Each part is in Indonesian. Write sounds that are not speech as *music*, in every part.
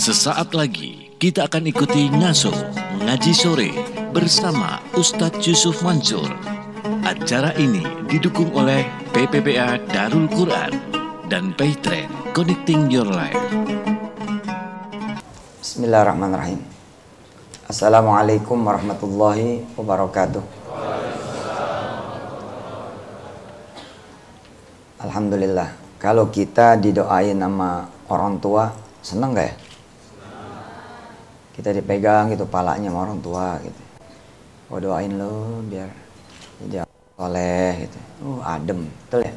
Sesaat lagi kita akan ikuti ngaso ngaji sore bersama Ustadz Yusuf Mansur. Acara ini didukung oleh PPPA Darul Quran dan Paytrend Connecting Your Life. Bismillahirrahmanirrahim. Assalamualaikum warahmatullahi wabarakatuh. Alhamdulillah. Kalau kita didoain sama orang tua, seneng gak ya? Kita dipegang gitu palanya sama orang tua gitu. Oh doain lo biar jadi soleh gitu. Uh adem, betul ya?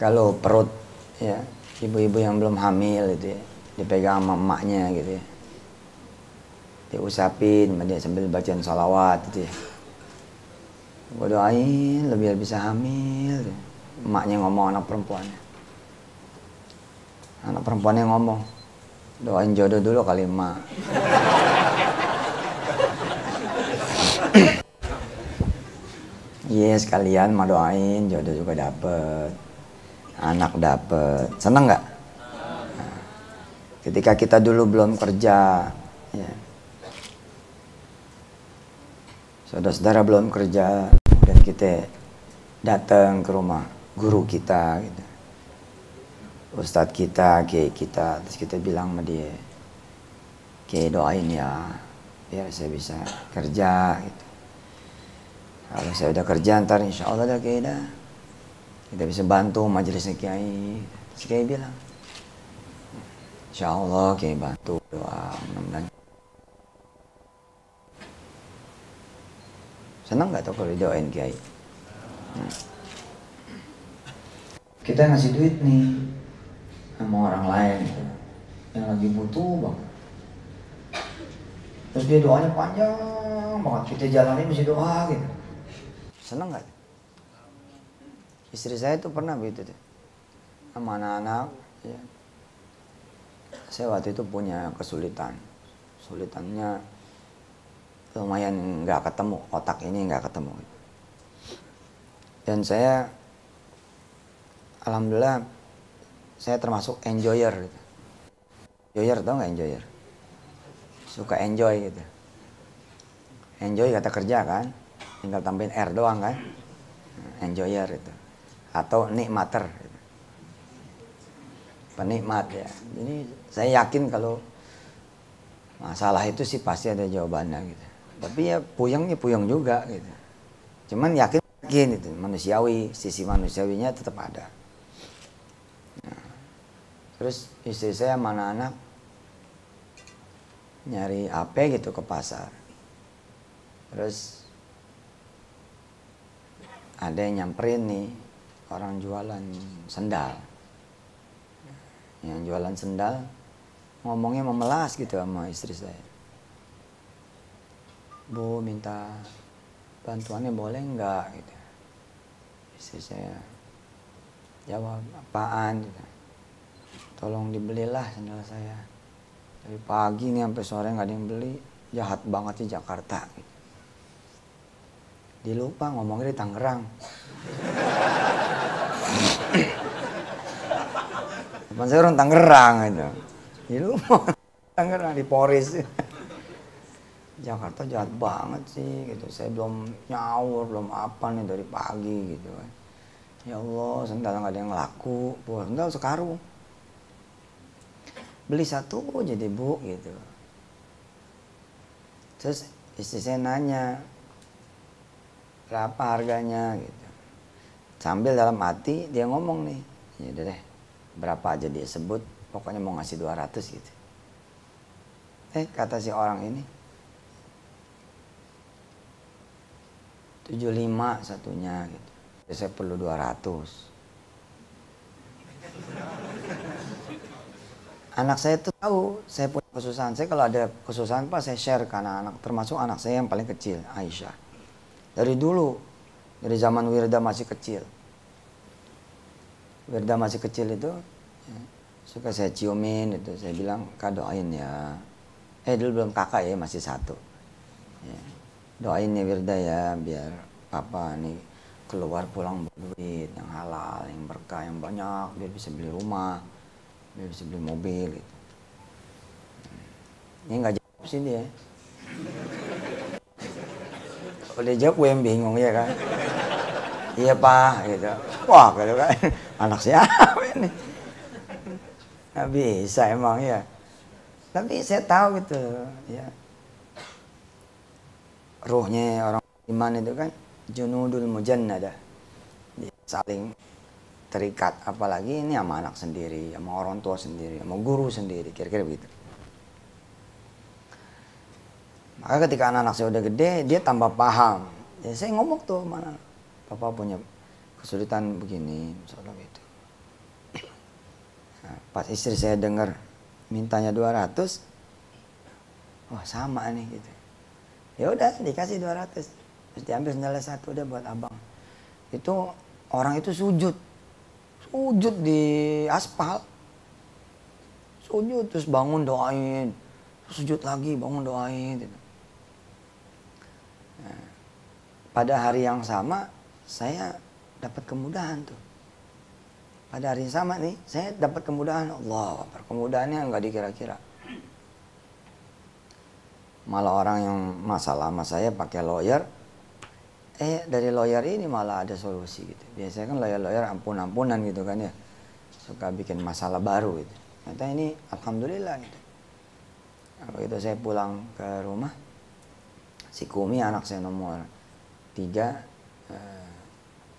Kalau perut ya ibu-ibu yang belum hamil gitu ya, dipegang sama emaknya gitu ya. Diusapin dia sambil bacaan salawat gitu ya gue doain lebih bisa hamil emaknya ngomong anak perempuannya anak perempuannya ngomong doain jodoh dulu kali emak Iya yes, sekalian mau doain jodoh juga dapet anak dapet seneng nggak ketika kita dulu belum kerja ya. saudara-saudara belum kerja dan kita datang ke rumah guru kita gitu. Ustadz kita, kiai kita, terus kita bilang sama dia, kiai doain ya, biar saya bisa kerja gitu. Kalau saya udah kerja ntar insya Allah dah kiai dah, kita bisa bantu majelisnya kiai. Terus kiai bilang, insya Allah kiai bantu doa mudah-mudahan Senang nggak tuh kalau didoain kiai? Hmm. Kita ngasih duit nih sama orang lain gitu, yang lagi butuh banget. Terus dia doanya panjang banget, kita jalanin mesti doa gitu. Senang nggak? Istri saya tuh pernah begitu tuh, sama anak-anak. Ya. Saya waktu itu punya kesulitan, kesulitannya lumayan nggak ketemu otak ini nggak ketemu dan saya alhamdulillah saya termasuk enjoyer gitu. enjoyer tau nggak enjoyer? Suka enjoy gitu. Enjoy kata kerja kan tinggal tambahin R doang kan. Enjoyer itu. Atau nikmater gitu. penikmat ya. Jadi saya yakin kalau masalah itu sih pasti ada jawabannya gitu. Tapi ya puyengnya puyeng juga gitu. Cuman yakin yakin itu. Manusiawi sisi manusiawinya tetap ada. Nah, terus istri saya mana anak nyari apa gitu ke pasar. Terus ada yang nyamperin nih orang jualan sendal. Yang jualan sendal ngomongnya memelas gitu sama istri saya. Bu minta bantuannya boleh nggak? gitu. Istri saya jawab apaan? gitu. Tolong dibelilah sandal saya. Dari pagi nih sampai sore nggak ada yang beli. Jahat banget di Jakarta. Gitu. dia lupa ngomongnya di Tangerang. Depan saya orang Tangerang itu. Dia lupa Tangerang di Poris. Jakarta jahat banget sih gitu. Saya belum nyaur belum apa nih dari pagi gitu. Ya Allah sendal nggak ada yang laku. Buat sendal sekarung beli satu jadi bu gitu terus istri saya nanya berapa harganya gitu sambil dalam hati dia ngomong nih ya udah deh berapa aja dia sebut pokoknya mau ngasih 200 gitu eh kata si orang ini 75 satunya gitu. Saya perlu 200. Anak saya tuh tahu saya punya kesusahan. Saya kalau ada kesusahan Pak saya share ke anak-anak termasuk anak saya yang paling kecil, Aisyah. Dari dulu dari zaman Wirda masih kecil. Wirda masih kecil itu ya, suka saya ciumin itu saya bilang kak doain ya eh dulu belum kakak ya masih satu ya doain ya Wirda ya biar papa nih keluar pulang duit yang halal yang berkah yang banyak biar bisa beli rumah biar bisa beli mobil gitu. Ini nggak jawab sih dia. Udah jawab gue yang bingung ya kan? Iya pak gitu. Wah gitu kan. Anak siapa ini? Nggak bisa emang ya tapi saya tahu gitu ya ruhnya orang iman itu kan junudul mujannada dia saling terikat. Apalagi ini sama anak sendiri sama orang tua sendiri sama guru sendiri kira-kira begitu. Maka ketika anak-anak saya udah gede dia tambah paham. Ya saya ngomong tuh mana papa punya kesulitan begini misalnya gitu. Nah, pas istri saya dengar mintanya 200 wah sama nih gitu. Ya udah dikasih 200 terus diambil sendalnya satu udah buat abang. Itu orang itu sujud sujud di aspal sujud terus bangun doain sujud lagi bangun doain gitu pada hari yang sama saya dapat kemudahan tuh. Pada hari yang sama nih, saya dapat kemudahan. Allah, kemudahannya nggak dikira-kira. Malah orang yang masalah sama saya pakai lawyer, eh dari lawyer ini malah ada solusi gitu. Biasanya kan lawyer-lawyer ampun-ampunan gitu kan ya. Suka bikin masalah baru gitu. Ternyata ini alhamdulillah gitu. Begitu saya pulang ke rumah, si Kumi anak saya nomor tiga eh,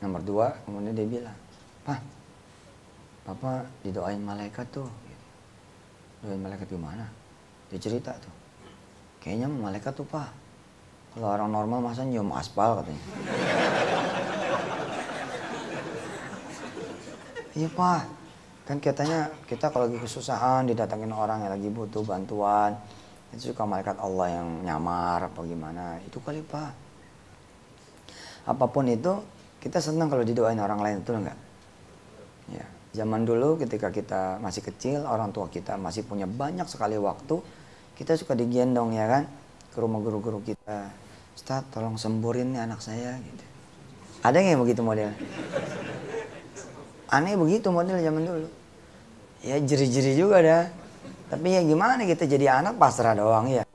nomor dua kemudian dia bilang pak papa didoain malaikat tuh gitu. doain malaikat gimana dia cerita tuh kayaknya malaikat tuh pak kalau orang normal masa nyium aspal katanya. Iya pak. Kan katanya kita kalau lagi kesusahan didatangin orang yang lagi butuh bantuan itu suka malaikat Allah yang nyamar apa gimana. Itu kali pak. Apa pun itu kita senang kalau didoain orang lain itu enggak ya zaman dulu ketika kita masih kecil orang tua kita masih punya banyak sekali waktu kita suka digendong ya kan ke rumah guru-guru kita Ustaz tolong semburin nih anak saya gitu. Ada nggak begitu model? Aneh begitu model zaman dulu. Ya jeri-jeri juga dah. Tapi ya gimana kita jadi anak pasrah doang ya.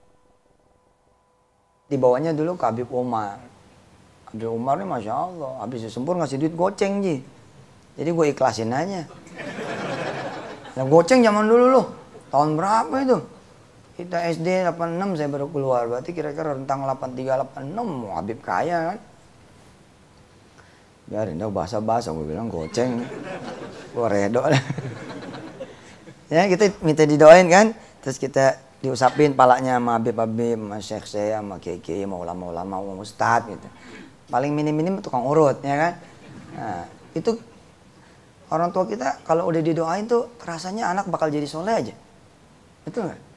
Dibawanya dulu ke Habib Umar Abdul Umar nih Masya Allah, habis sempur ngasih duit goceng Ji. Jadi gue ikhlasin aja. Nah goceng zaman dulu loh, tahun berapa itu? Kita SD 86 saya baru keluar, berarti kira-kira rentang 83, 86, Habib kaya kan. Biarin dong bahasa-bahasa, gue bilang goceng. Gue redo *laughs* ya kita minta didoain kan, terus kita diusapin palanya sama Habib Habib, sama Syekh saya, sama Kiai mau ulama-ulama, sama Ustadz gitu. Paling minim-minim tukang urut ya kan? Nah, itu orang tua kita kalau udah didoain tuh rasanya anak bakal jadi soleh aja. Betul nggak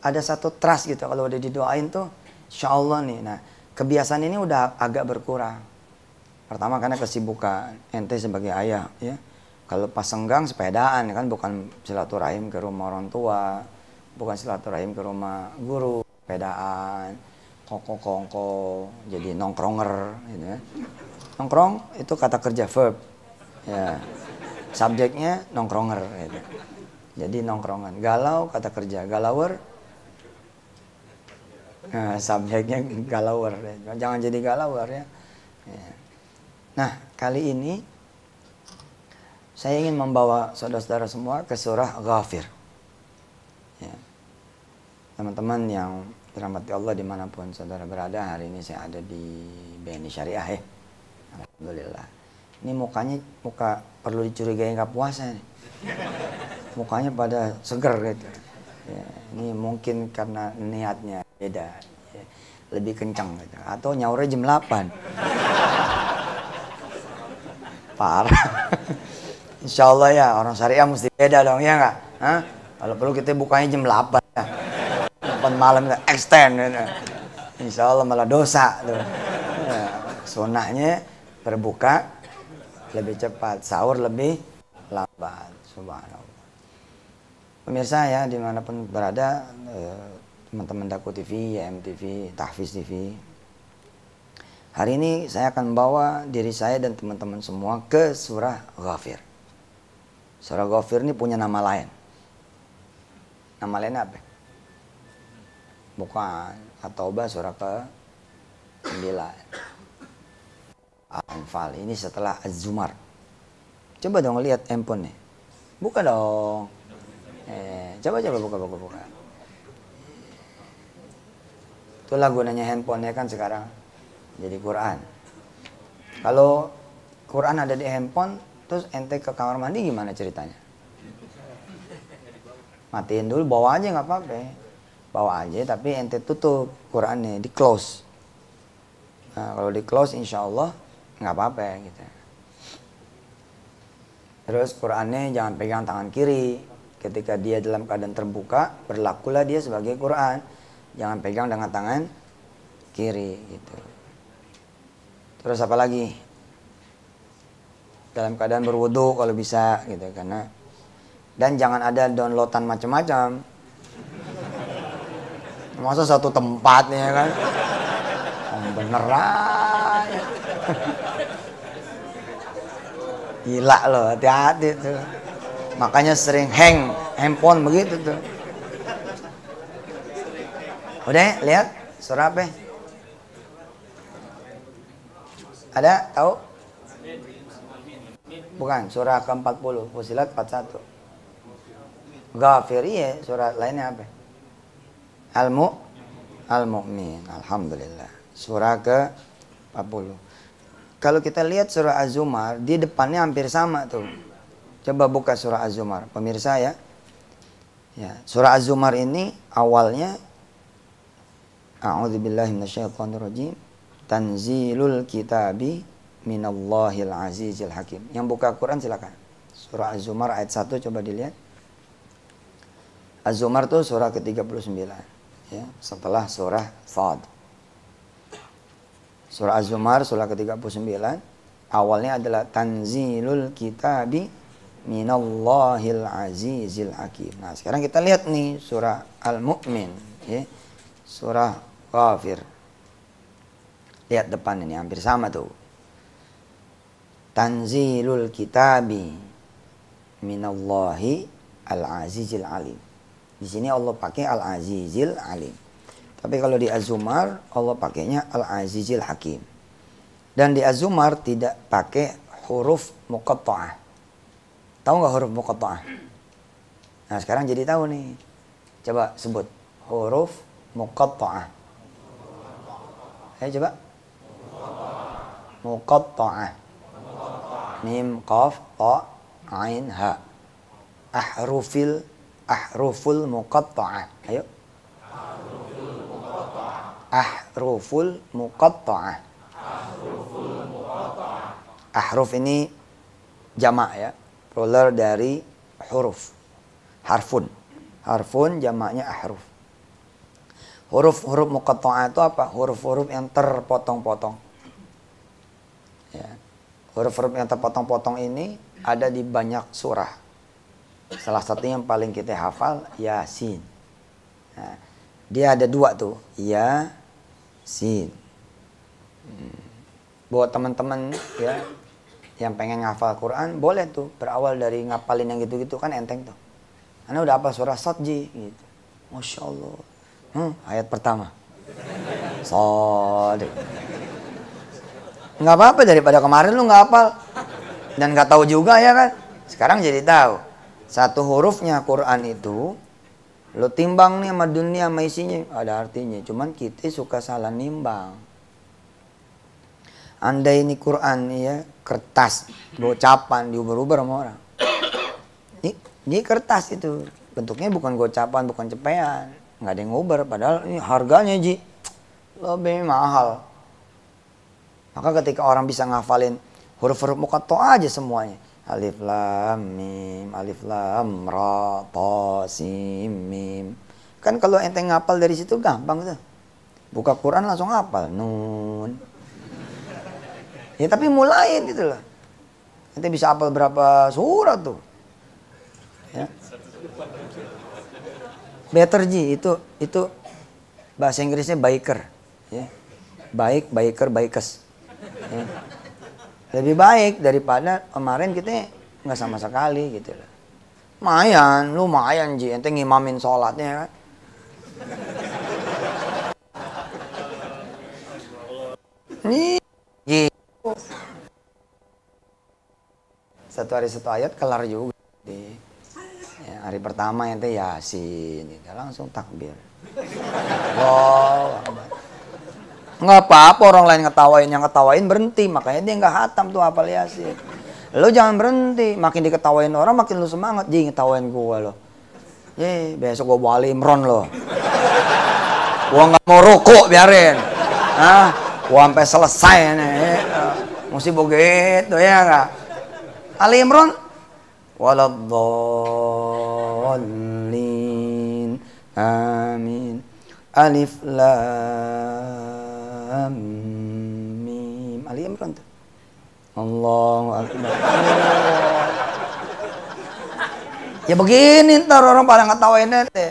ada satu trust gitu kalau udah didoain tuh insya Allah nih nah kebiasaan ini udah agak berkurang pertama karena kesibukan ente sebagai ayah ya kalau pas senggang sepedaan kan bukan silaturahim ke rumah orang tua bukan silaturahim ke rumah guru sepedaan kongko-kongko, jadi nongkronger, gitu ya. Nongkrong itu kata kerja verb, ya. Subjeknya nongkronger, gitu. Jadi nongkrongan. Galau kata kerja, galauer. Nah, subjeknya galauer, jangan jadi galauer ya. ya. Nah, kali ini saya ingin membawa saudara-saudara semua ke surah Ghafir. Ya. Teman-teman yang dirahmati Allah di mana pun saudara berada hari ini saya ada di BNI Syariah ya Alhamdulillah ini mukanya muka perlu dicurigai nggak puasa nih mukanya pada seger gitu ya, ini mungkin karena niatnya beda ya, lebih kencang gitu atau nyaurnya jam 8 *laughs* parah *laughs* Insya Allah ya orang syariah mesti beda dong ya nggak kalau perlu kita bukanya jam 8 ya 8 malam extend gitu. Insya Allah malah dosa tuh. Ya, sunahnya berbuka lebih cepat, sahur lebih lambat. Subhanallah. Pemirsa ya di mana pun berada, eh, teman-teman Daku TV, YM TV, Tahfiz TV. Hari ini saya akan membawa diri saya dan teman-teman semua ke surah Ghafir. Surah Ghafir ini punya nama lain. Nama lainnya apa? Bukan. At-Taubah surah ke 9. Al-Anfal. Ini setelah Az-Zumar. Coba dong lihat handphone nih. Buka dong. Eh, coba coba buka buka buka. Itulah gunanya handphonenya kan sekarang jadi Quran. Kalau Quran ada di handphone, terus ente ke kamar mandi gimana ceritanya? Matiin dulu, bawa aja nggak apa-apa. Bawa aja, tapi ente tutup Qurannya, di close. Nah, kalau di close, insya Allah nggak apa-apa gitu. Terus Qurannya jangan pegang tangan kiri. Ketika dia dalam keadaan terbuka, berlakulah dia sebagai Quran. Jangan pegang dengan tangan kiri gitu. Terus apa lagi? Dalam keadaan berwudu kalau bisa gitu karena dan jangan ada downloadan macam-macam. Masa satu tempat nih ya kan? Oh, bener aja. Gila loh, hati-hati tuh. Makanya sering hang handphone begitu tuh. Udah, lihat surah apa? Ada tahu? Bukan, surah ke-40, Fusilat 41. Ghafir iya, surah lainnya apa? Al-Mu Al-Mu'min. Alhamdulillah. Surah ke-40. Kalau kita lihat surah Az-Zumar, di depannya hampir sama tuh. Coba buka surah Az-Zumar, pemirsa ya. Ya, surah Az-Zumar ini awalnya A'udzubillahi minasyaitonirrajim Tanzilul kitabi minallahil azizil hakim. Yang buka Quran silakan. Surah Az-Zumar ayat 1 coba dilihat. Az-Zumar itu surah ke-39 ya, setelah surah Fad. Surah Az-Zumar surah ke-39 awalnya adalah tanzilul kitabi minallahil azizil hakim. Nah, sekarang kita lihat nih surah Al-Mu'min ya. Surah Ghafir. Lihat depan ini hampir sama tuh. Tanzilul kitabi minallahi al-azizil alim. Di sini Allah pakai al-azizil alim. Tapi kalau di Az-Zumar Allah pakainya al-azizil hakim. Dan di Az-Zumar tidak pakai huruf muqatta'ah. Tahu nggak huruf muqatta'ah? Nah, sekarang jadi tahu nih. Coba sebut huruf muqatta'ah. Ayo coba muqatta'ah mim qaf ta ain ha. Ahrufil ahruful muqatta'ah ayo ahruful muqatta'ah ahruf ini jamak ya. Plural dari huruf. Harfun. Harfun jamaknya ahruf huruf-huruf muqatta'ah itu apa? Huruf-huruf yang terpotong-potong. Ya. Huruf-huruf yang terpotong-potong ini ada di banyak surah. Salah satu yang paling kita hafal yasin. Nah, dia ada dua tuh ya sin hmm. buat teman-teman ya yang pengen ngafal Quran boleh tuh berawal dari ngapalin yang gitu-gitu kan enteng tuh. Karena udah apa? Surah Sotji gitu. Masya Allah hmm, ayat pertama. Sod nggak apa-apa daripada kemarin lu nggak hafal. Dan nggak tahu juga ya kan? Sekarang jadi tahu. Satu hurufnya Quran itu Lo timbang nih sama dunia sama isinya. Ada artinya. Cuman kita suka salah nimbang. Anda ini Quran ya kertas, gocapan diuber-uber sama orang. Ini kertas itu. Bentuknya bukan gocapan, bukan cepean, nggak ada yang nguber. Padahal ini harganya ji lebih mahal. Maka ketika orang bisa ngafalin huruf-huruf mukato aja semuanya Alif lam mim, alif lam ra ta sim mim. Kan kalau ente ngapal dari situ gampang tuh. Buka Quran langsung ngapal nun. Ya tapi mulai gitu loh. Ente bisa hafal berapa surat tuh. Ya. Better Ji itu itu bahasa Inggrisnya biker ya. baik, baiker, baikes. Ya. Lebih baik daripada kemarin kita nggak sama sekali gitu loh. Lumayan, lumayan Ji, ente ngimamin sholatnya kan. Nih, gitu. Satu hari satu ayat kelar juga. Hari pertama ente yasin, gitu. langsung takbir. Wow, nggak apa-apa orang lain ngetawain yang ngetawain berhenti makanya dia nggak hatam tuh apal yasin. Lo jangan berhenti makin diketawain orang makin lu semangat. Jadi ngetawain gua lo ye besok gua bawa imron lo gua nggak mau rokok biarin. Ah gua sampai selesai nih mesti begitu ya nggak? Ali Imron? Waladhdallin amin alif lam mim Ali Imran tuh Allahu akbar ya begini ntar orang pada ngetawain teh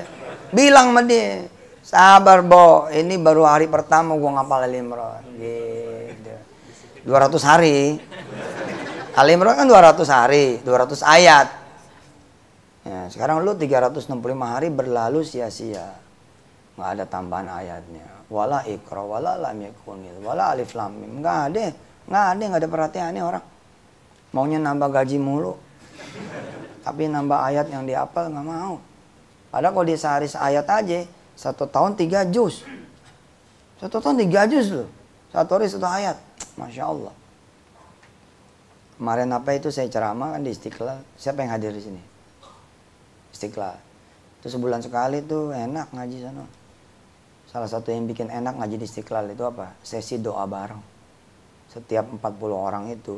bilang sama dia sabar bo. Ini baru hari pertama gua ngapal Ali Imran. Gitu. 200 hari. Ali Imran kan 200 hari 200 ayat ya, sekarang lu 365 hari berlalu sia-sia. Nggak ada tambahan ayatnya. Wala ikra wala lam yakunil wala alif lam mim. Nggak ada nggak ada nggak ada perhatiannya orang. Maunya nambah gaji mulu. Tapi nambah ayat yang dihafal nggak mau. Padahal kalau di sehari seayat aja satu tahun tiga juz. Satu tahun tiga juz loh. Satu hari satu ayat. Masya Allah. Kemarin apa itu saya ceramah kan di Istiqlal. Siapa yang hadir di sini Istiqlal itu sebulan sekali tuh enak ngaji sana Salah satu yang bikin enak ngaji di Istiqlal itu apa? Sesi doa bareng. Setiap 40 orang itu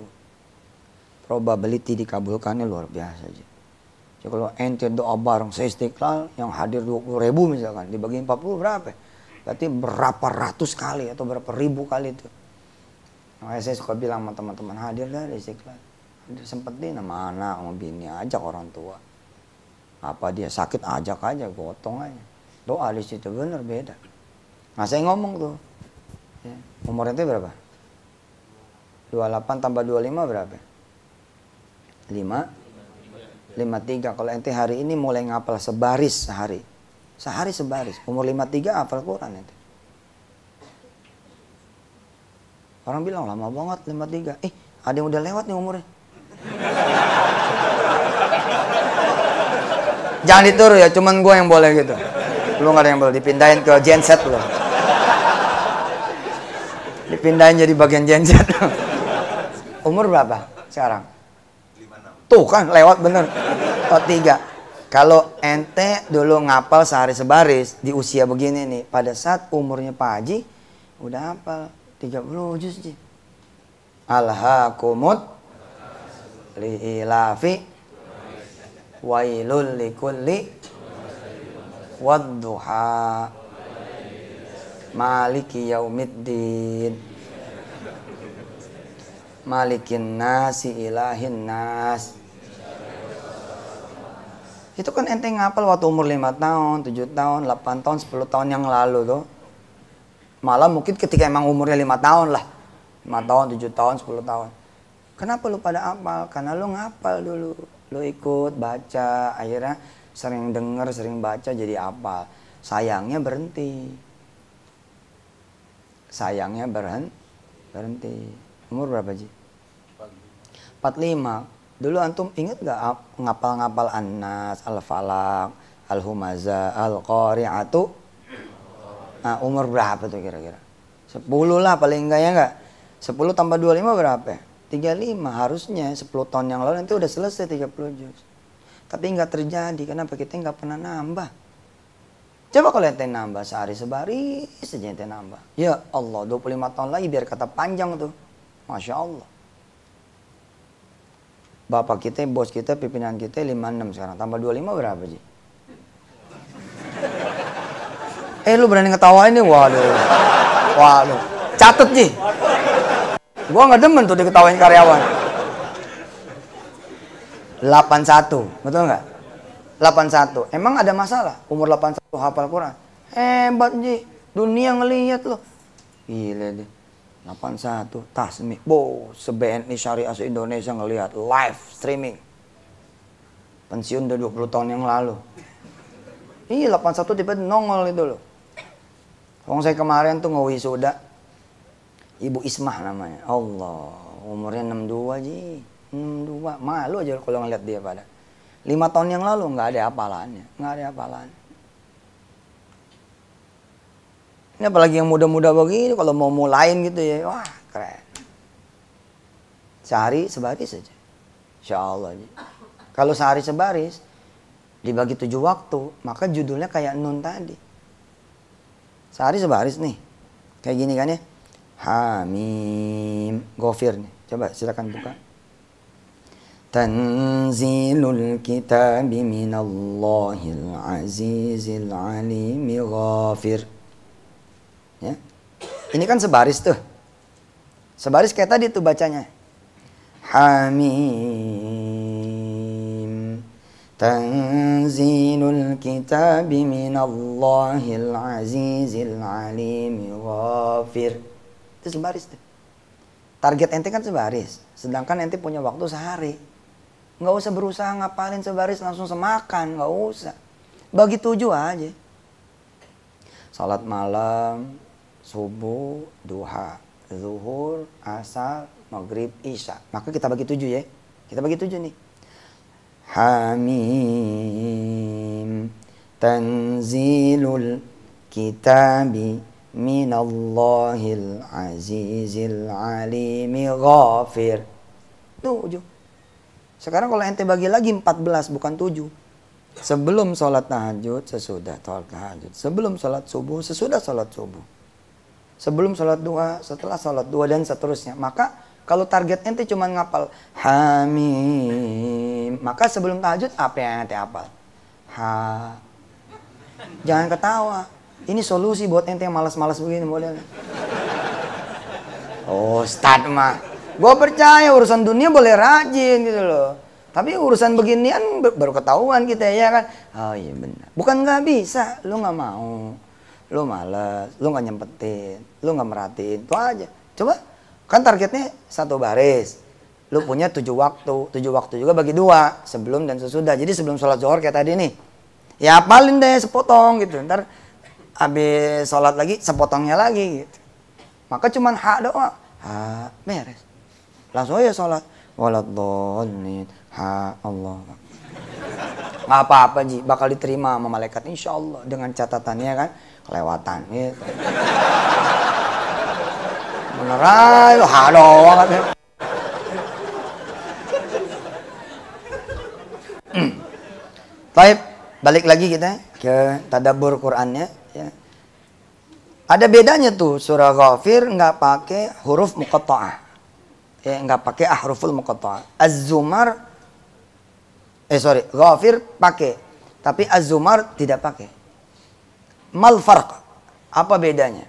probability dikabulkannya luar biasa aja. Jadi kalau ente doa bareng saya Istiqlal yang hadir 20 ribu misalkan dibagi 40 berapa? Berarti berapa ratus kali atau berapa ribu kali itu. Makanya saya suka bilang sama teman-teman hadir dah di Istiqlal. Hadir sempetin sama anak, sama bini, ajak orang tua. Apa dia sakit ajak aja, gotong aja. Doa di situ bener beda. Nah saya ngomong tuh, ya, umur itu berapa? 28 tambah 25 berapa? 5? 53. Kalau ente hari ini mulai ngapal sebaris sehari. Sehari sebaris. Umur 53 hafal Quran ente. Orang bilang lama banget 53. Eh, ada yang udah lewat nih umurnya. Jangan dituruh ya, cuman gue yang boleh gitu. Lu gak ada yang boleh dipindahin ke genset lo dipindahin jadi bagian genset. Umur berapa sekarang? Tuh kan lewat bener. Oh, tiga. Kalau ente dulu ngapal sehari sebaris di usia begini nih, pada saat umurnya Pak Haji udah hafal 30 juz. Alhaqumut liilafi wailul likulli wadduha maliki yaumiddin malikin nasi ilahin nas itu kan enteng ngapal waktu umur 5 tahun, 7 tahun, 8 tahun, 10 tahun yang lalu tuh. Malah mungkin ketika emang umurnya 5 tahun lah. 5 tahun, 7 tahun, 10 tahun. Kenapa lu pada apal? Karena lu ngapal dulu. Lu ikut baca, akhirnya sering denger, sering baca jadi apal. Sayangnya berhenti. Sayangnya berhenti berhenti. Umur berapa Ji? 45 dulu antum inget gak ngapal-ngapal Anas Al-Falak Al-Humaza Al-Qari'atu? Nah umur berapa tuh kira-kira? 10 lah paling enggak ya enggak 10 tambah 25 berapa 35 harusnya 10 tahun yang lalu nanti udah selesai 30 juz tapi nggak terjadi kenapa kita nggak pernah nambah Coba kalau ente nambah sehari sebaris saja ente nambah. Ya Allah, 25 tahun lagi biar kata panjang tuh. Masya Allah. Bapak kita, bos kita, pimpinan kita 56 sekarang. Tambah 25 berapa sih? Eh lu berani ngetawain nih? Waduh. Waduh. Catet sih. Gua nggak demen tuh diketawain karyawan. 81, betul nggak? 81. Emang ada masalah umur 81 hafal Quran? Hebat Ji. Dunia ngelihat loh. Gila deh. 81 Tasmi. Bo, se-BNI Syariah se-Indonesia ngelihat live streaming. Pensiun udah 20 tahun yang lalu. Iya 81 tiba nongol itu loh. Wong saya kemarin tuh sudah Ibu Ismah namanya. Allah, umurnya 62 ji. 62. Malu aja kalau ngeliat dia pada. Lima tahun yang lalu nggak ada apalannya, nggak ada apalannya. Ini apalagi yang muda-muda begini kalau mau mulain gitu ya, wah keren. Sehari sebaris saja. Insya Allah. Kalau sehari sebaris, dibagi tujuh waktu, maka judulnya kayak nun tadi. Sehari sebaris nih. Kayak gini kan ya. Hamim. Gofir nih. Coba silakan buka. Tanzilul kitab minallahil azizil alimi ghafir. Ya. Ini kan sebaris tuh. Sebaris kayak tadi tuh bacanya. Hamim. Tanzilul kitab minallahil azizil alim ghafir. Itu sebaris tuh. Target ente kan sebaris. Sedangkan ente punya waktu sehari. Nggak usah berusaha ngapalin sebaris langsung semakan. Nggak usah. Bagi tujuh aja. Salat malam, subuh, duha, zuhur, asar, maghrib, isya. Maka kita bagi tujuh ya. Kita bagi tujuh nih. Hamim tanzilul kitabi minallahil azizil alimi ghafir. Tujuh. Sekarang kalau ente bagi lagi 14 bukan tujuh. Sebelum sholat tahajud, sesudah sholat tahajud. Sebelum sholat subuh, sesudah sholat subuh sebelum sholat dua, setelah sholat dua dan seterusnya. Maka kalau target ente cuma ngapal hamim, maka sebelum tahajud apa yang ente hafal? Ha. Jangan ketawa. Ini solusi buat ente yang malas-malas begini boleh. Oh, start mah. Gue percaya urusan dunia boleh rajin gitu loh. Tapi urusan beginian baru ketahuan kita ya kan. Oh iya benar. Bukan nggak bisa, lu nggak mau lu males, lu nggak nyempetin, lu nggak merhatiin, itu aja. Coba, kan targetnya satu baris. Lu punya tujuh waktu, tujuh waktu juga bagi dua, sebelum dan sesudah. Jadi sebelum sholat zuhur kayak tadi nih, ya paling deh sepotong gitu. Ntar habis sholat lagi, sepotongnya lagi gitu. Maka cuman hak doa, hak beres. Langsung aja sholat. Waladhalin, ha Allah. Nggak apa-apa Ji, bakal diterima sama malaikat insya Allah. Dengan catatannya kan, kelewatan gitu. Beneran, lu hado banget ya. Baik, balik lagi kita ke tadabur Qurannya. Ada bedanya tuh surah Ghafir nggak pakai huruf muqatta'ah. Ya, nggak pakai ahruful muqatta'ah. Az-Zumar eh sorry, Ghafir pakai, tapi Az-Zumar tidak pakai mal farq? Apa bedanya?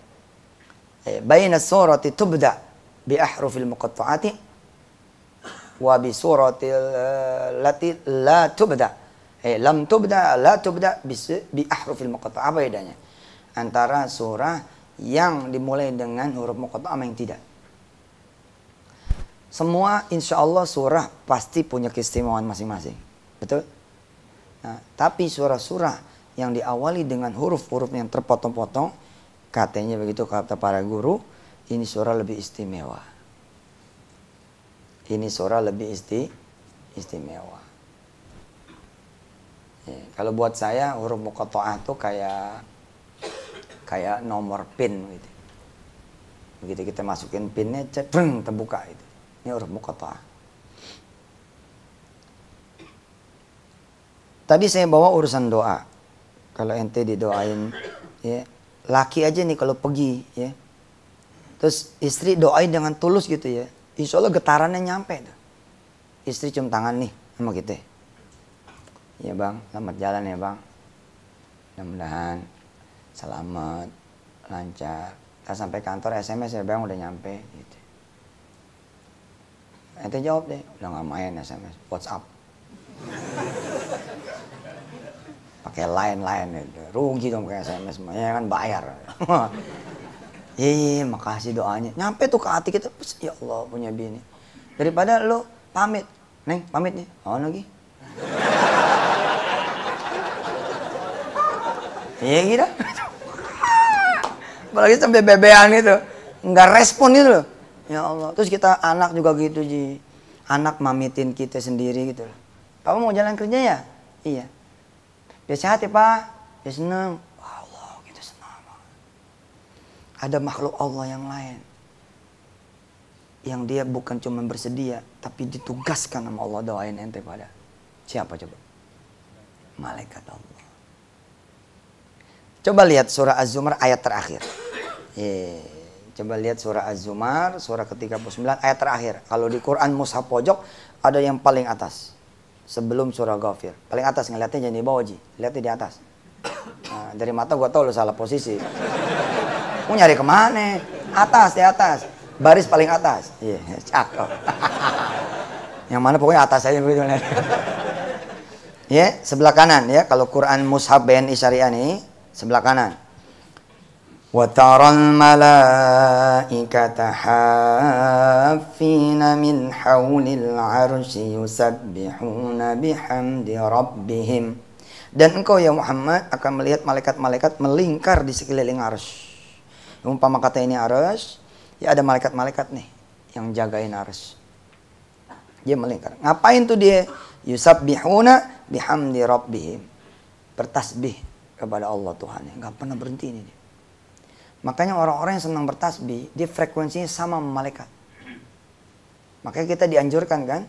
Eh, baina surati tubda bi ahrufil muqatta'ati wa bi surati eh, lati la tubda. Eh, lam tubda la tubda bi ahrufil muqatta'ah. Apa bedanya? Antara surah yang dimulai dengan huruf muqatta'ah yang tidak. Semua insya Allah surah pasti punya keistimewaan masing-masing. Betul? Nah, tapi surah-surah yang diawali dengan huruf-huruf yang terpotong-potong, katanya begitu kata para guru, ini surah lebih istimewa. Ini surah lebih isti, istimewa. Ya, kalau buat saya huruf muqatta'ah itu kayak kayak nomor pin gitu. Begitu kita masukin pinnya, cepreng terbuka itu. Ini huruf muqatta'ah. Tadi saya bawa urusan doa. Kalau ente didoain ya laki aja nih kalau pergi ya. Terus istri doain dengan tulus gitu ya. Insya Allah getarannya nyampe tuh. Istri cium tangan nih sama kita. Ya bang. Selamat jalan ya bang. Mudah-mudahan selamat lancar kita sampai kantor SMS ya bang udah nyampe gitu ente jawab deh udah nggak main SMS WhatsApp pakai lain-lain itu rugi dong kayak SMS semuanya kan bayar *laughs* Iya, makasih doanya. Nyampe tuh ke hati kita, ya Allah punya bini. Daripada lo pamit, neng pamit nih, oh lagi. Iya gitu. Apalagi sampai bebean itu. Nggak respon itu loh. Ya Allah. Terus kita anak juga gitu Ji. Anak mamitin kita sendiri gitu loh. Papa mau jalan kerja ya? Iya. Dia sehat ya Pak? Dia seneng. Allah kita senang. Ada makhluk Allah yang lain. Yang dia bukan cuma bersedia. Tapi ditugaskan sama Allah doain ente pada. Siapa coba? Malaikat Allah. Coba lihat surah Az-Zumar ayat terakhir. Yeah. Coba lihat surah Az-Zumar, surah ke-39 ayat terakhir. Kalau di Quran mushaf pojok ada yang paling atas. Sebelum surah Ghafir. Paling atas ngeliatnya jangan di bawah Ji. Lihatnya di atas. Nah, dari mata gua tahu lo salah posisi. Mau nyari ke mana? Atas, di atas. Baris paling atas. Iya, yeah, cakep. *laughs* yang mana pokoknya atas aja begitu. ya, sebelah kanan ya. Kalau Quran mushaf BNI Syariah nih, sebelah kanan. وترى الملائكة حافين من حول العرش يسبحون بحمد ربهم dan engkau ya Muhammad akan melihat malaikat-malaikat melingkar di sekeliling arus. Umpama kata ini arus, ya ada malaikat-malaikat nih yang jagain arus. Dia melingkar. Ngapain tuh dia? Yusabbihuna bihamdi rabbihim. Bertasbih kepada Allah Tuhan. Nggak pernah berhenti ini. Makanya orang-orang yang senang bertasbih, dia frekuensinya sama malaikat. Makanya kita dianjurkan kan,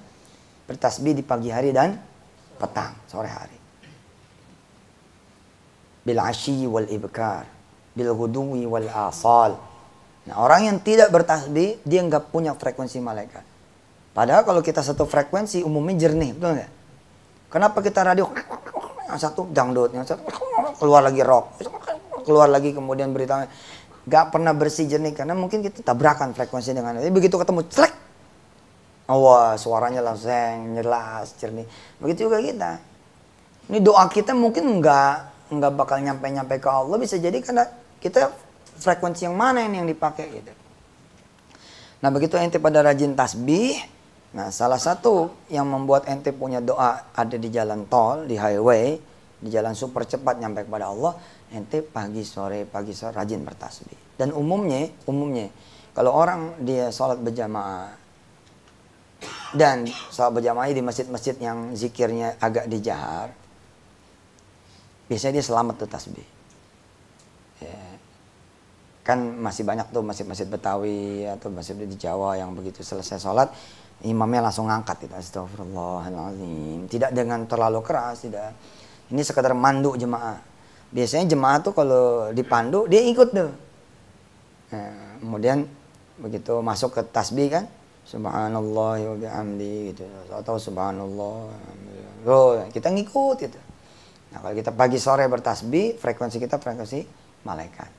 bertasbih di pagi hari dan petang, sore hari. Bil asyi wal ibkar, bil wal asal. Nah, orang yang tidak bertasbih, dia nggak punya frekuensi malaikat. Padahal kalau kita satu frekuensi, umumnya jernih, betul nggak? Kenapa kita radio yang satu dangdut, yang satu keluar lagi rock, keluar lagi kemudian berita gak pernah bersih jernih karena mungkin kita tabrakan frekuensi dengan itu. Begitu ketemu celek, wah suaranya langsung jelas jernih. Begitu juga kita. Ini doa kita mungkin nggak nggak bakal nyampe nyampe ke Allah bisa jadi karena kita frekuensi yang mana ini yang dipakai gitu. Nah begitu ente pada rajin tasbih, Nah, salah satu yang membuat ente punya doa ada di jalan tol, di highway, di jalan super cepat nyampe kepada Allah, ente pagi sore pagi sore rajin bertasbih. Dan umumnya, umumnya kalau orang dia sholat berjamaah dan sholat berjamaah di masjid-masjid yang zikirnya agak dijahar, biasanya dia selamat tuh tasbih. Ya. Kan masih banyak tuh masjid-masjid Betawi atau masjid di Jawa yang begitu selesai sholat imamnya langsung ngangkat itu astagfirullahaladzim. Tidak dengan terlalu keras tidak. Ini sekedar mandu jemaah. Biasanya jemaah tuh kalau dipandu dia ikut tuh. Nah, kemudian begitu masuk ke tasbih kan subhanallah wa bihamdi gitu atau subhanallah oh, kita ngikut gitu. Nah kalau kita pagi sore bertasbih frekuensi kita frekuensi malaikat.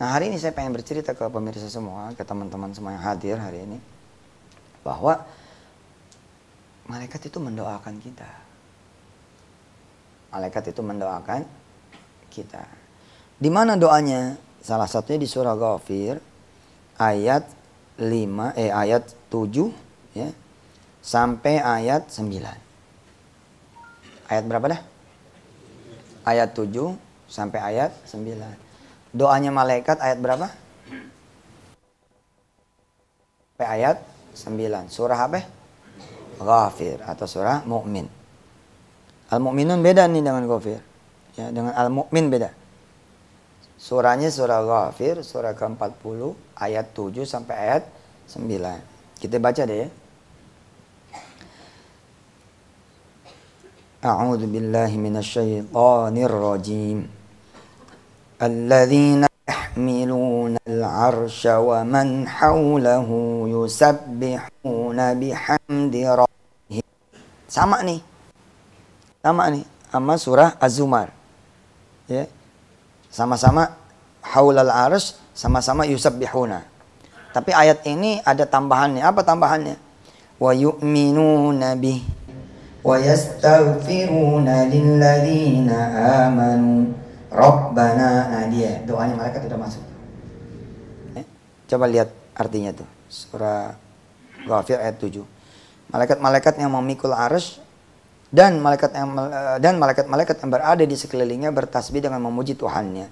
Nah hari ini saya pengen bercerita ke pemirsa semua ke teman-teman semua yang hadir hari ini bahwa malaikat itu mendoakan kita. Malaikat itu mendoakan kita. Di mana doanya? Salah satunya di surah Ghafir ayat 5 eh ayat 7 ya sampai ayat 9. Ayat berapa dah? Ayat 7 sampai ayat 9. Doanya malaikat ayat berapa? Sampai ayat 9. Surah apa? Ghafir atau surah Mukmin. Al-Mu'minun beda nih dengan Ghafir. Ya, dengan Al-Mu'min beda. Surahnya surah Ghafir, surah ke-40, ayat 7 sampai ayat 9. Kita baca deh ya. A'udzu billahi minasyaitonir rajim. Alladzina يحملون العرش ومن حوله يسبحون بحمد ربهم sama nih sama nih sama surah Az-Zumar ya sama-sama haulal arsh sama-sama yusabbihuna tapi ayat ini ada tambahannya apa tambahannya wa yu'minuna bih wa yastaghfiruna lilladzina amanu Rabbana nah dia doanya mereka tidak masuk. Eh? Coba lihat artinya tuh. Surah Ghafir ayat 7. Malaikat-malaikat yang memikul arus dan malaikat yang eh, dan malaikat-malaikat yang berada di sekelilingnya bertasbih dengan memuji Tuhannya.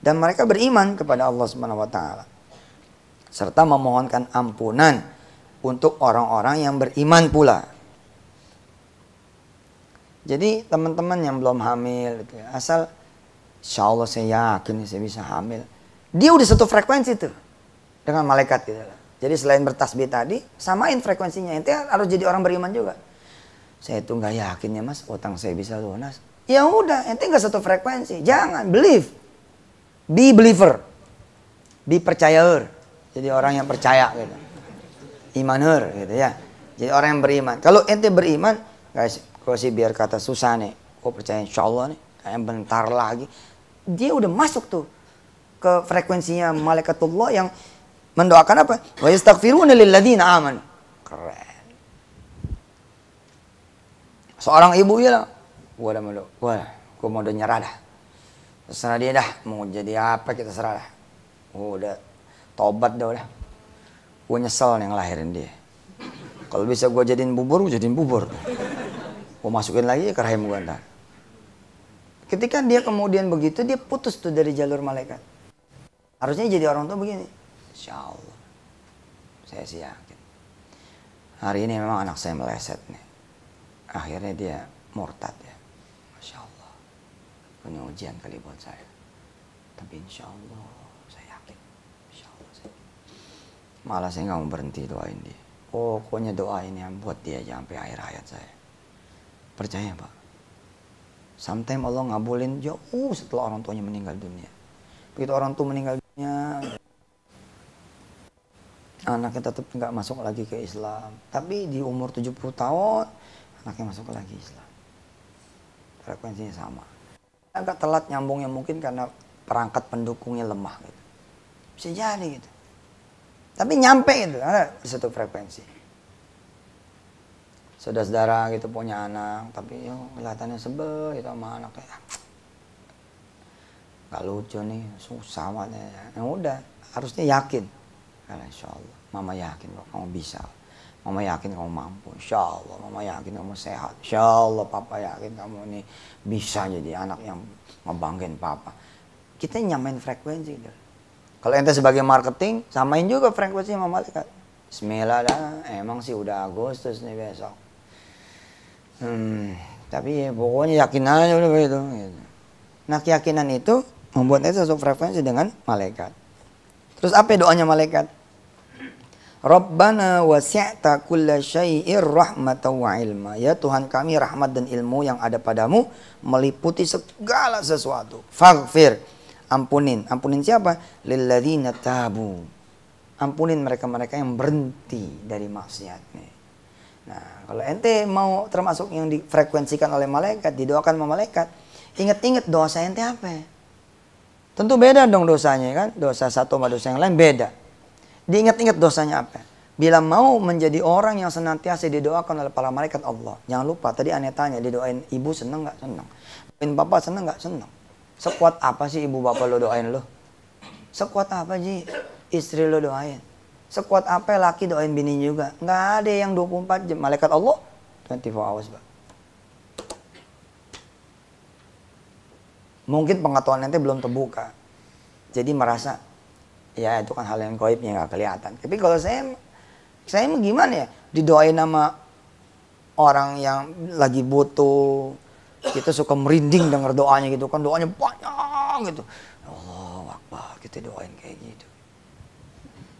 Dan mereka beriman kepada Allah Subhanahu wa taala. Serta memohonkan ampunan untuk orang-orang yang beriman pula. Jadi teman-teman yang belum hamil gitu ya, asal insya Allah saya yakin saya bisa hamil. Dia udah satu frekuensi tuh dengan malaikat gitu. Jadi selain bertasbih tadi, samain frekuensinya. Ente harus jadi orang beriman juga. Saya itu nggak yakin ya mas, utang saya bisa lunas. Ya udah, ente nggak satu frekuensi. Jangan believe, be believer, be percayaer. Jadi orang yang percaya gitu, imaner gitu ya. Jadi orang yang beriman. Kalau ente beriman, guys, kalau sih biar kata susah nih, kok percaya insya Allah nih, kayak bentar lagi, dia udah masuk tuh ke frekuensinya malaikatullah yang mendoakan apa? Wa yastaghfiruna lilladzina amanu. Keren. Seorang ibu bilang, gua udah mau gua, gua mau udah nyerah dah. Terserah dia dah, mau jadi apa kita serah dah. Gua udah tobat dah udah. Gua nyesel yang ngelahirin dia. Kalau bisa gua jadiin bubur, gua jadiin bubur. Gua masukin lagi ke rahim gua ntar. Ketika dia kemudian begitu, dia putus tuh dari jalur malaikat. Harusnya jadi orang tua begini Insya Allah. Saya sih yakin. Hari ini memang anak saya meleset nih. Akhirnya dia murtad ya. Masya Allah. Punya ujian kali buat saya. Tapi insya Allah saya yakin. Insya Allah saya Malah saya nggak mau berhenti doain dia. Pokoknya doain yang buat dia sampai akhir hayat saya. Percaya Pak. Sometimes Allah ngabulin jauh setelah orang tuanya meninggal dunia. Begitu orang tua meninggal dunia, anaknya tetap nggak masuk lagi ke Islam. Tapi di umur 70 tahun anaknya masuk lagi Islam. Frekuensinya sama. Agak telat nyambungnya mungkin karena perangkat pendukungnya lemah gitu. Bisa jadi gitu. Tapi nyampe itu ada satu frekuensi. Saudara-saudara gitu punya anak, tapi yo kelihatannya sebel gitu sama anaknya. Gak lucu nih, susah banget. Ya udah, harusnya yakin karena insya Allah, mama yakin kok kamu bisa. Mama yakin kamu mampu. Insya Allah, mama yakin kamu sehat. Insya Allah, papa yakin kamu ini bisa jadi anak yang ngebanggain papa. Kita nyamain frekuensi. Gitu. Kalau ente sebagai marketing, samain juga frekuensi sama malaikat. Bismillah dah, emang sih udah Agustus nih besok. Hmm, tapi ya pokoknya yakin aja udah begitu. Gitu. Nah keyakinan itu membuat ente satu frekuensi dengan malaikat. Terus apa doanya malaikat? Rabbana wasi'ta kulla syai'ir rahmatan wa ilma. Ya Tuhan kami rahmat dan ilmu yang ada padamu meliputi segala sesuatu. Faghfir. Ampunin. Ampunin siapa? Lilladzina tabu. Ampunin mereka-mereka yang berhenti dari maksiat nih. Nah, kalau ente mau termasuk yang difrekuensikan oleh malaikat, didoakan sama malaikat, ingat-ingat dosa ente apa? Tentu beda dong dosanya kan. Dosa satu sama dosa yang lain beda. Diingat-ingat dosanya apa? Bila mau menjadi orang yang senantiasa didoakan oleh para malaikat Allah. Jangan lupa tadi aneh tanya didoain ibu seneng nggak seneng. Doain bapak seneng nggak seneng. Sekuat apa sih ibu bapak lo doain lo? Sekuat apa sih istri lo doain? Sekuat apa laki doain bini juga? Nggak ada yang 24 jam. Malaikat Allah 24 hours, Pak. mungkin pengetahuan nanti belum terbuka. Jadi merasa ya itu kan hal yang koibnya nggak kelihatan. Tapi kalau saya saya gimana ya didoain nama orang yang lagi butuh kita suka merinding dengar doanya gitu kan doanya banyak gitu. Oh Akbar kita doain kayak gitu.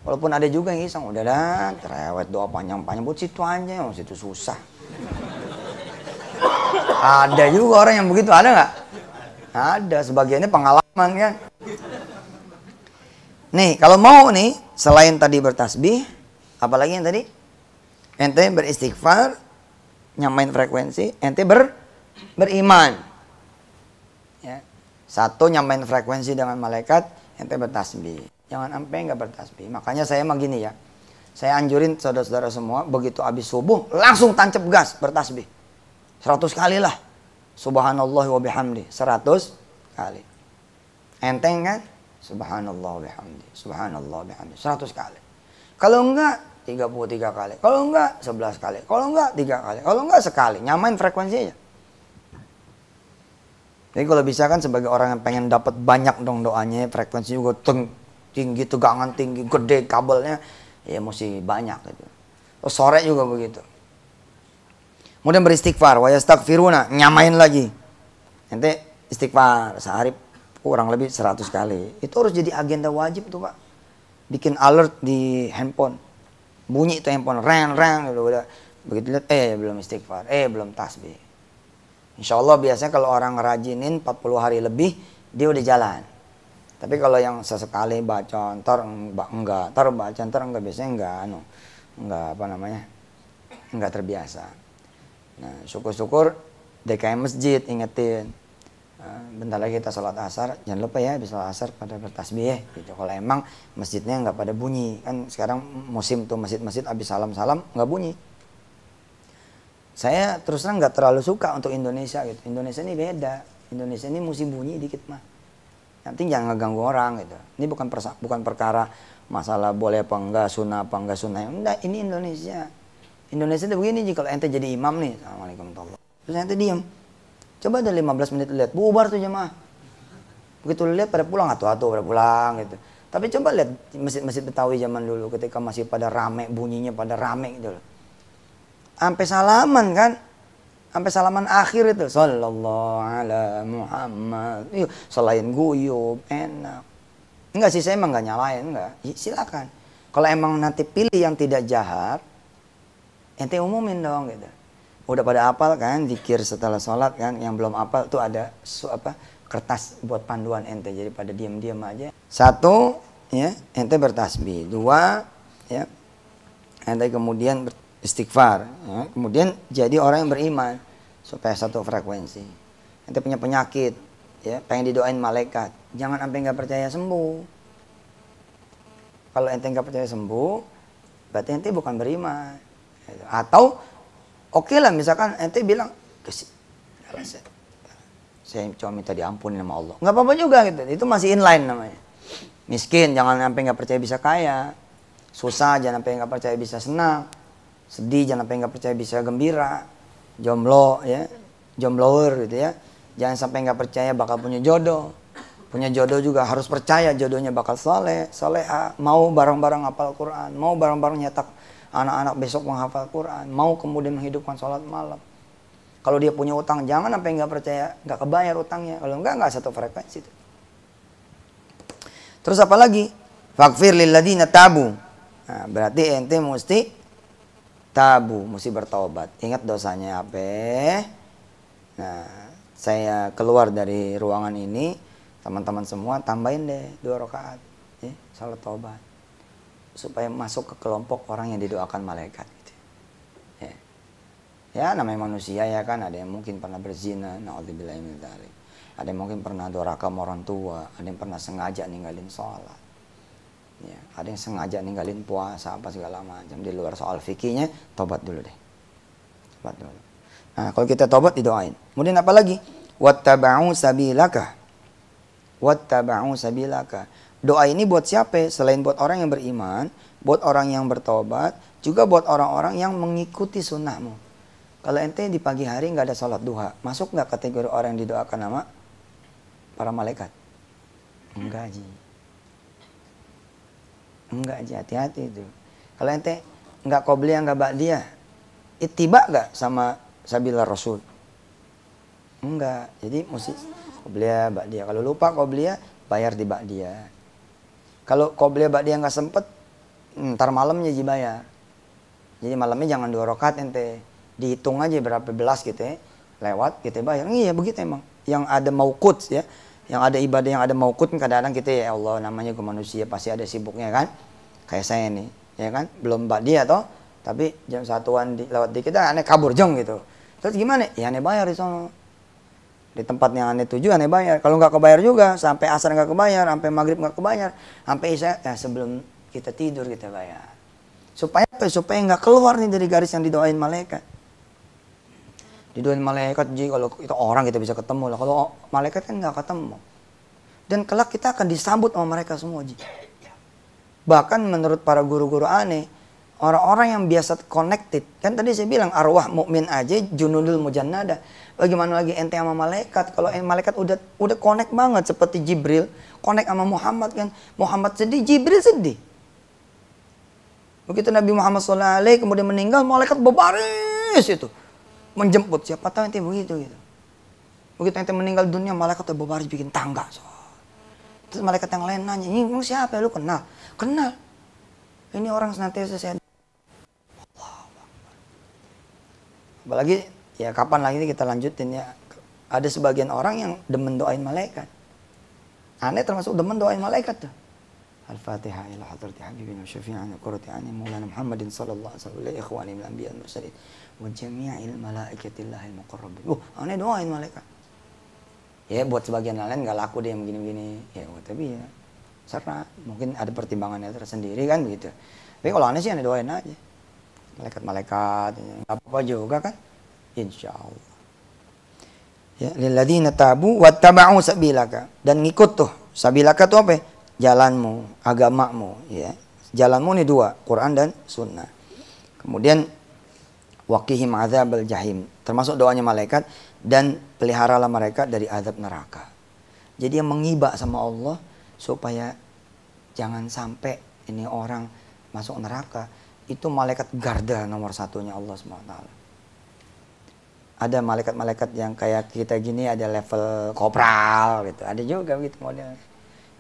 Walaupun ada juga yang iseng udah dah terewet doa panjang-panjang buat situ aja, oh, situ susah. ada juga orang yang begitu ada nggak? Ada, sebagiannya pengalaman kan. Nih, kalau mau nih, selain tadi bertasbih, apalagi yang tadi? Ente beristighfar, nyamain frekuensi, ente ber beriman. Ya. Satu nyamain frekuensi dengan malaikat, ente bertasbih. Jangan sampai nggak bertasbih. Makanya saya mah gini ya. Saya anjurin saudara-saudara semua, begitu habis subuh, langsung tancap gas bertasbih. 100 kali lah. Subhanallah wa bihamdi. 100 kali. Enteng kan? Subhanallah bihamdi. Subhanallah bihamdi. 100 kali. Kalau enggak 33 kali. Kalau enggak 11 kali. Kalau enggak 3 kali. Kalau enggak sekali. Nyamain frekuensi aja. Jadi kalau bisa kan sebagai orang yang pengen dapat banyak dong doanya, frekuensi juga tinggi, tegangan tinggi, gede kabelnya, ya mesti banyak gitu. Terus sore juga begitu. Kemudian beristighfar, wa yastaghfiruna, nyamain lagi. Nanti istighfar sehari kurang lebih 100 kali. Itu harus jadi agenda wajib tuh, Pak. Bikin alert di handphone. Bunyi itu handphone, reng reng gitu udah. Begitu lihat eh belum istighfar, eh belum tasbih. Insya Allah biasanya kalau orang ngerajinin 40 hari lebih, dia udah jalan. Tapi kalau yang sesekali baca, ntar enggak, ntar baca, ntar enggak, biasanya enggak, anu, enggak apa namanya, enggak terbiasa. Nah, syukur-syukur DKM masjid ingetin. Nah, bentar lagi kita sholat asar, jangan lupa ya di sholat asar pada bertasbih ya. Gitu. Kalau emang masjidnya enggak pada bunyi, kan sekarang musim tuh masjid-masjid habis salam-salam enggak bunyi saya terus terang nggak terlalu suka untuk Indonesia gitu. Indonesia ini beda. Indonesia ini mesti bunyi dikit mah. Nanti jangan ngeganggu orang gitu. Ini bukan persa bukan perkara masalah boleh apa enggak, sunnah apa enggak sunnah. Enggak, ini Indonesia. Indonesia itu begini jika ente jadi imam nih. Assalamualaikum warahmatullahi Terus ente diam. Coba ada 15 menit lihat, bubar tuh jemaah. Begitu lihat pada pulang atau-atau pada pulang gitu. Tapi coba lihat masjid-masjid Betawi zaman dulu ketika masih pada rame bunyinya pada rame gitu loh. Sampai salaman kan? Sampai salaman akhir itu sallallahu ala Muhammad. Yuk, selain guyub enak. Enggak sih saya emang nggak nyalain enggak. Silakan. Kalau emang nanti pilih yang tidak jahat ente umumin dong gitu udah pada apal kan zikir setelah sholat kan yang belum apal tuh ada su, apa kertas buat panduan ente. Jadi pada diam-diam aja. Satu ya ente bertasbih. Dua ya ente kemudian istighfar ya. kemudian jadi orang yang beriman supaya satu frekuensi. Ente punya penyakit ya pengen didoain malaikat. Jangan sampai nggak percaya sembuh. Kalau ente nggak percaya sembuh berarti ente bukan beriman. Atau oke lah misalkan ente bilang saya, saya cuma minta diampuni sama Allah. Nggak apa-apa juga gitu itu masih inline namanya. Miskin jangan sampai nggak percaya bisa kaya. Susah jangan sampai nggak percaya bisa senang. Sedih jangan sampai nggak percaya bisa gembira. Jomblo ya. Jombloer gitu ya. Jangan sampai nggak percaya bakal punya jodoh. Punya jodoh juga harus percaya jodohnya bakal soleh soleha mau bareng-bareng hafal Quran mau bareng-bareng nyetak anak-anak besok menghafal Quran. Mau kemudian menghidupkan sholat malam. Kalau dia punya utang jangan sampai nggak percaya nggak kebayar utangnya. Kalau nggak nggak satu frekuensi itu terus apa lagi? Fakfir lilladina tabu. Nah, berarti ente mesti tabu, mesti bertobat. Ingat dosanya apa? Nah, saya keluar dari ruangan ini, teman-teman semua tambahin deh dua rakaat, ya, salat tobat, supaya masuk ke kelompok orang yang didoakan malaikat. Gitu. Ya. ya, namanya manusia ya kan, ada yang mungkin pernah berzina, Ada yang mungkin pernah doraka orang tua, ada yang pernah sengaja ninggalin sholat Ya, ada yang sengaja ninggalin puasa apa segala macam di luar soal fikihnya, tobat dulu deh. Tobat dulu. Nah, kalau kita tobat didoain. Kemudian apa lagi? Wattaba'u sabilaka. Wattaba'u sabilaka. Doa ini buat siapa? Selain buat orang yang beriman, buat orang yang bertobat, juga buat orang-orang yang mengikuti sunnahmu. Kalau ente di pagi hari nggak ada sholat duha, masuk nggak kategori orang yang didoakan nama para malaikat? Enggak, Ji. Enggak aja hati-hati itu. Kalau ente enggak qobliyah enggak ba'diyah, ittiba enggak sama sabila Rasul? Enggak. Jadi mesti qobliyah ba'diyah. Kalau lupa qobliyah bayar di ba'diyah. Kalau qobliyah ba'diyah enggak sempet, ntar malamnya ji bayar. Jadi malamnya jangan dua rakaat ente. Dihitung aja berapa belas gitu ya. Lewat kita bayar. Iya begitu emang. Yang ada maukut ya yang ada ibadah yang ada maukut kadang-kadang kita ya Allah namanya ke manusia pasti ada sibuknya kan kayak saya nih ya kan belum dia toh tapi jam satuan di, lewat di kita aneh kabur jong gitu terus gimana ya aneh bayar di sana di tempat yang aneh tuju aneh bayar. Kalau nggak kebayar juga sampai asar nggak kebayar sampai maghrib nggak kebayar sampai isya ya sebelum kita tidur kita bayar. Supaya apa? Supaya nggak keluar nih dari garis yang didoain malaikat. Didoain malaikat jadi kalau itu orang kita bisa ketemu lah. Kalau malaikat kan nggak ketemu. Dan kelak kita akan disambut sama mereka semua, Ji. Bahkan menurut para guru-guru aneh, orang-orang yang biasa connected, kan tadi saya bilang arwah mukmin aja junudul mujannada. Bagaimana lagi ente sama malaikat? Kalau malaikat udah udah connect banget seperti Jibril, connect sama Muhammad kan. Muhammad sedih, Jibril sedih. Begitu Nabi Muhammad SAW kemudian meninggal, malaikat berbaris itu. Menjemput, siapa tahu ente begitu gitu. Begitu ente meninggal dunia, malaikat berbaris bikin tangga. So. Terus malaikat yang lain nanya, ini siapa lu kenal? Kenal. Ini orang senantiasa saya. Apalagi ya kapan lagi kita lanjutin ya. Ada sebagian orang yang demen doain malaikat. Aneh termasuk demen doain malaikat tuh. Al-Fatihah ila hadrati habibina syafi'ana qurrati ani maulana Muhammadin sallallahu alaihi wasallam ikhwani min anbiya mursalin wa jami'il malaikatillahi muqarrabin. Oh, aneh doain malaikat ya buat sebagian lain nggak laku deh yang begini-begini ya tapi ya serta mungkin ada pertimbangannya tersendiri kan begitu tapi kalau aneh sih aneh doain aja malaikat-malaikat ya, nggak apa-apa juga kan insya Allah. Ya lilladzina tabu wattaba'u sabilaka. Dan ngikut tuh. Sabilaka tuh apa jalanmu agamamu ya. Jalanmu nih dua Quran dan sunnah. Kemudian waqihim adzabal jahim. Termasuk doanya malaikat dan peliharalah mereka dari azab neraka. Jadi yang mengibak sama Allah supaya jangan sampai ini orang masuk neraka itu malaikat garda nomor satunya Allah SWT. Ada malaikat-malaikat yang kayak kita gini ada level kopral gitu. Ada juga gitu model.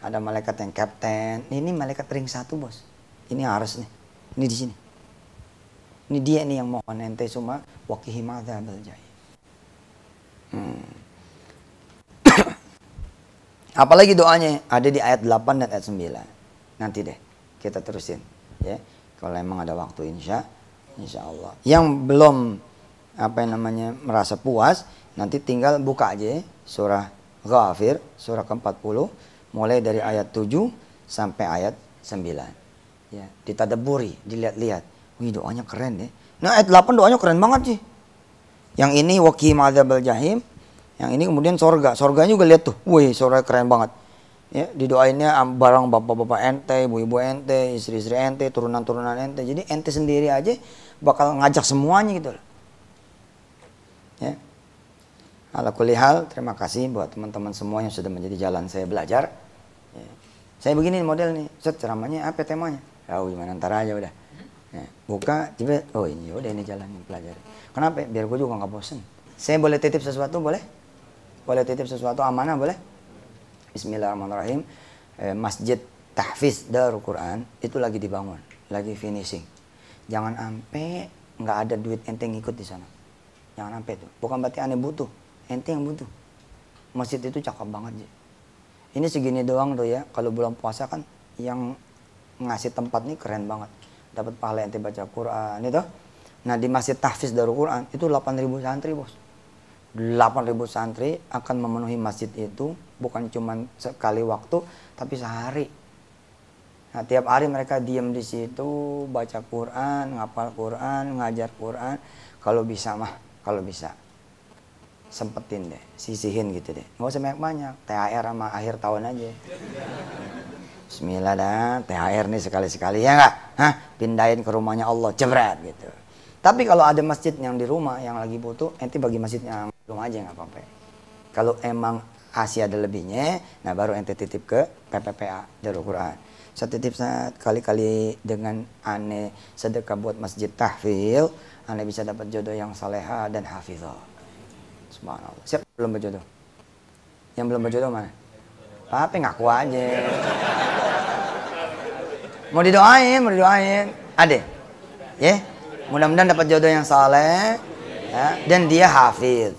Ada malaikat yang kapten. Ini malaikat ring satu bos. Ini harus nih. Ini di sini. Ini dia nih yang mohon ente semua wakihim adzabal jahim. Hmm. *coughs* Apalagi doanya ada di ayat 8 dan ayat 9. Nanti deh kita terusin ya. Kalau emang ada waktu insya insya Allah. Yang belum apa yang namanya merasa puas nanti tinggal buka aja ya, surah Ghafir surah ke-40 mulai dari ayat 7 sampai ayat 9. Ya, ditadaburi, dilihat-lihat. Wih, doanya keren deh. Nah, ayat 8 doanya keren banget sih. Yang ini waqim adzabal jahim, yang ini kemudian sorga. Sorganya juga lihat tuh, wih sorga keren banget. Ya, didoainnya barang bapak-bapak ente, ibu-ibu ente, istri-istri ente, turunan-turunan ente. Jadi ente sendiri aja bakal ngajak semuanya gitu loh. Ya. Ala hal, terima kasih buat teman-teman semua yang sudah menjadi jalan saya belajar. Ya. Saya begini model nih, set ceramahnya apa temanya? Ya gimana ntar aja udah. Ya. Buka, coba, oh ini udah ini jalan yang pelajari. Kenapa? Biar gue juga nggak bosen. Saya boleh titip sesuatu boleh? Boleh titip sesuatu amanah boleh? Bismillahirrahmanirrahim. Eh, Masjid Tahfiz Darul Quran itu lagi dibangun, lagi finishing. Jangan sampai nggak ada duit ente ngikut di sana. Jangan sampai itu. Bukan berarti aneh butuh, ente yang butuh. Masjid itu cakep banget sih. Ini segini doang tuh ya. Kalau bulan puasa kan yang ngasih tempat nih keren banget. Dapat pahala ente baca Quran itu Nah di Masjid Tahfiz Darul Quran itu 8.000 santri bos. 8.000 santri akan memenuhi masjid itu bukan cuma sekali waktu tapi sehari. Nah tiap hari mereka diam di situ baca Quran, ngapal Quran, ngajar Quran. Kalau bisa mah, kalau bisa sempetin deh, sisihin gitu deh. Nggak usah banyak-banyak, THR sama akhir tahun aja. Bismillah dah, THR nih sekali-sekali ya nggak? Hah, pindahin ke rumahnya Allah, jebret gitu. Tapi kalau ada masjid yang di rumah yang lagi butuh, ente bagi masjid yang di rumah aja nggak apa-apa. Kalau emang Asia ada lebihnya, nah baru ente titip ke PPPA Darul Quran. Saya titip kali-kali dengan aneh sedekah buat masjid tahfil, aneh bisa dapat jodoh yang saleha dan hafizah. Subhanallah. Siapa belum berjodoh? Yang belum berjodoh mana? Tapi ngaku aja. Mau didoain, mau didoain. Ade. Ya? Yeah? Mudah-mudahan dapat jodoh yang saleh ya, dan dia hafiz.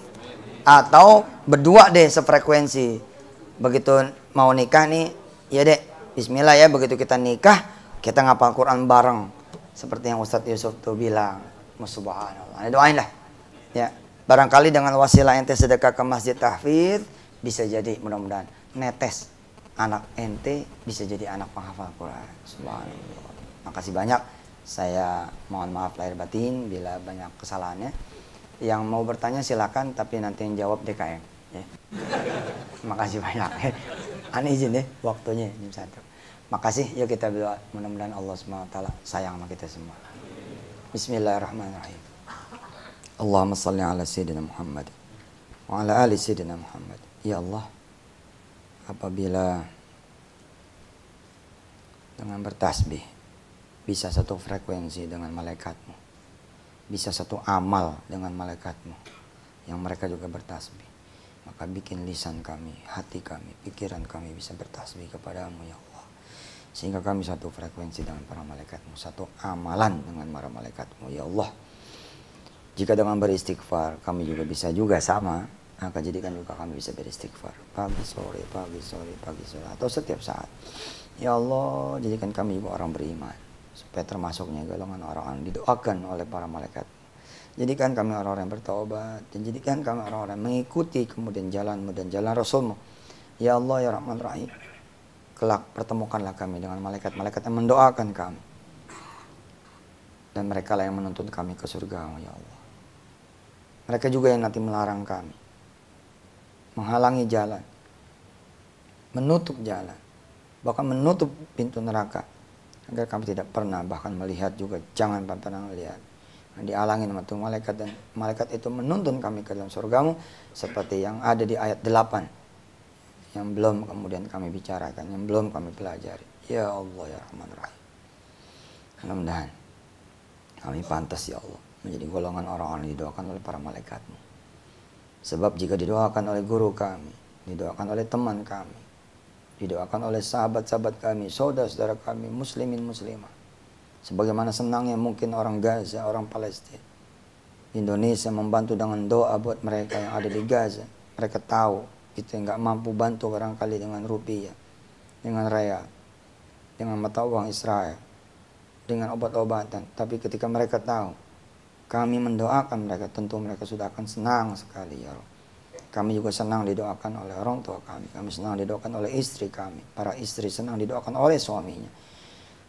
Atau berdua deh sefrekuensi. Begitu mau nikah nih, ya deh, bismillah ya begitu kita nikah, kita ngapal Quran bareng. Seperti yang Ustadz Yusuf tuh bilang. Subhanallah. Nah, doain lah. Ya. Barangkali dengan wasilah ente sedekah ke masjid tahfidz bisa jadi mudah-mudahan netes anak ente bisa jadi anak penghafal Quran. Subhanallah. Makasih banyak. Saya mohon maaf lahir batin bila banyak kesalahannya. Yang mau bertanya silakan tapi nanti yang jawab DKM. Ya. Makasih banyak. *laughs* Aneh izin ya waktunya jam satu. Makasih yuk kita berdoa mudah-mudahan Allah SWT sayang sama kita semua. Bismillahirrahmanirrahim. Allahumma salli ala Sayyidina Muhammad wa ala ali Sayyidina Muhammad. Ya Allah, apabila dengan bertasbih bisa satu frekuensi dengan malaikatmu bisa satu amal dengan malaikatmu yang mereka juga bertasbih maka bikin lisan kami, hati kami, pikiran kami bisa bertasbih kepadamu ya Allah sehingga kami satu frekuensi dengan para malaikatmu satu amalan dengan para malaikatmu. Ya Allah jika dengan beristighfar kami juga bisa juga sama. Maka jadikan juga kami bisa beristighfar. Pagi sore pagi sore pagi sore atau setiap saat. Ya Allah jadikan kami juga orang beriman. Supaya termasuknya golongan orang-orang didoakan oleh para malaikat. Jadikan kami orang-orang yang bertobat dan jadikan kami orang-orang yang mengikuti kemudian jalanmu dan jalan Rasulmu. Ya Allah ya Rahman Rahim kelak pertemukanlah kami dengan malaikat-malaikat yang mendoakan kami. Dan mereka lah yang menuntun kami ke surga ya Allah. Mereka juga yang nanti melarang kami. Menghalangi jalan, menutup jalan, bahkan menutup pintu neraka. Agar kami tidak pernah bahkan melihat juga. Jangan pernah melihat. Dialangin sama malaikat. Dan malaikat itu menuntun kami ke dalam surgamu. Seperti yang ada di ayat 8 yang belum kemudian kami bicarakan yang belum kami pelajari ya Allah ya Rahman Rahim mudah-mudahan kami pantas ya Allah menjadi golongan orang-orang didoakan oleh para malaikatmu Sebab jika didoakan oleh guru kami, didoakan oleh teman kami, didoakan oleh sahabat-sahabat kami, saudara-saudara kami, muslimin muslimah. Sebagaimana senangnya mungkin orang Gaza, orang Palestina. Indonesia membantu dengan doa buat mereka yang ada di Gaza. Mereka tahu kita nggak mampu bantu barangkali dengan rupiah, dengan real, dengan mata uang Israel, dengan obat-obatan. Tapi ketika mereka tahu kami mendoakan mereka, tentu mereka sudah akan senang sekali ya Rob. Kami juga senang didoakan oleh orang tua kami. Kami senang didoakan oleh istri kami. Para istri senang didoakan oleh suaminya.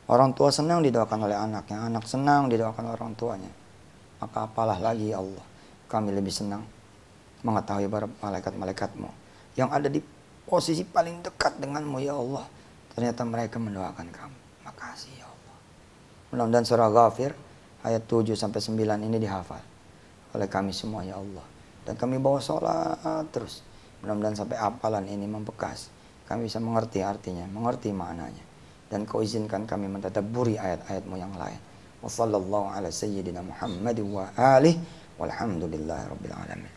Orang tua senang didoakan oleh anaknya. Anak senang didoakan orang tuanya. Maka apalah lagi ya Allah. Kami lebih senang mengetahui para malaikat-malaikatmu. Yang ada di posisi paling dekat denganmu ya Allah. Ternyata mereka mendoakan kami. Makasih ya Allah. Mudah-mudahan surah Ghafir ayat 7 sampai 9 ini dihafal oleh kami semua ya Allah. Dan kami bawa sholat terus. Mudah-mudahan sampai apalan ini membekas. Kami bisa mengerti artinya, mengerti maknanya. Dan kau izinkan kami mentadaburi ayat-ayatmu yang lain. Wassallallahu ala sayyidina Muhammad wa alih walhamdulillah rabbil alamin.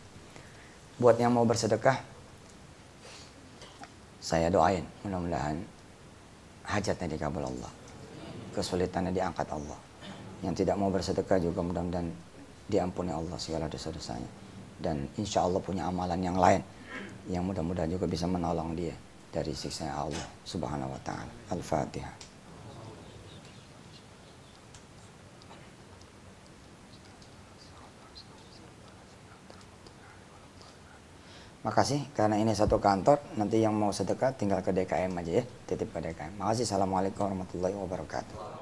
Buat yang mau bersedekah, saya doain mudah-mudahan hajatnya dikabul Allah. Kesulitannya diangkat Allah. Yang tidak mau bersedekah juga mudah-mudahan diampuni Allah segala dosa-dosanya. Dan insya Allah punya amalan yang lain yang mudah-mudahan juga bisa menolong dia dari siksa Allah subhanahu wa ta'ala. Al-fatihah Makasih karena ini satu kantor nanti yang mau sedekah tinggal ke DKM aja ya titip ke DKM. Makasih. Assalamualaikum warahmatullahi wabarakatuh.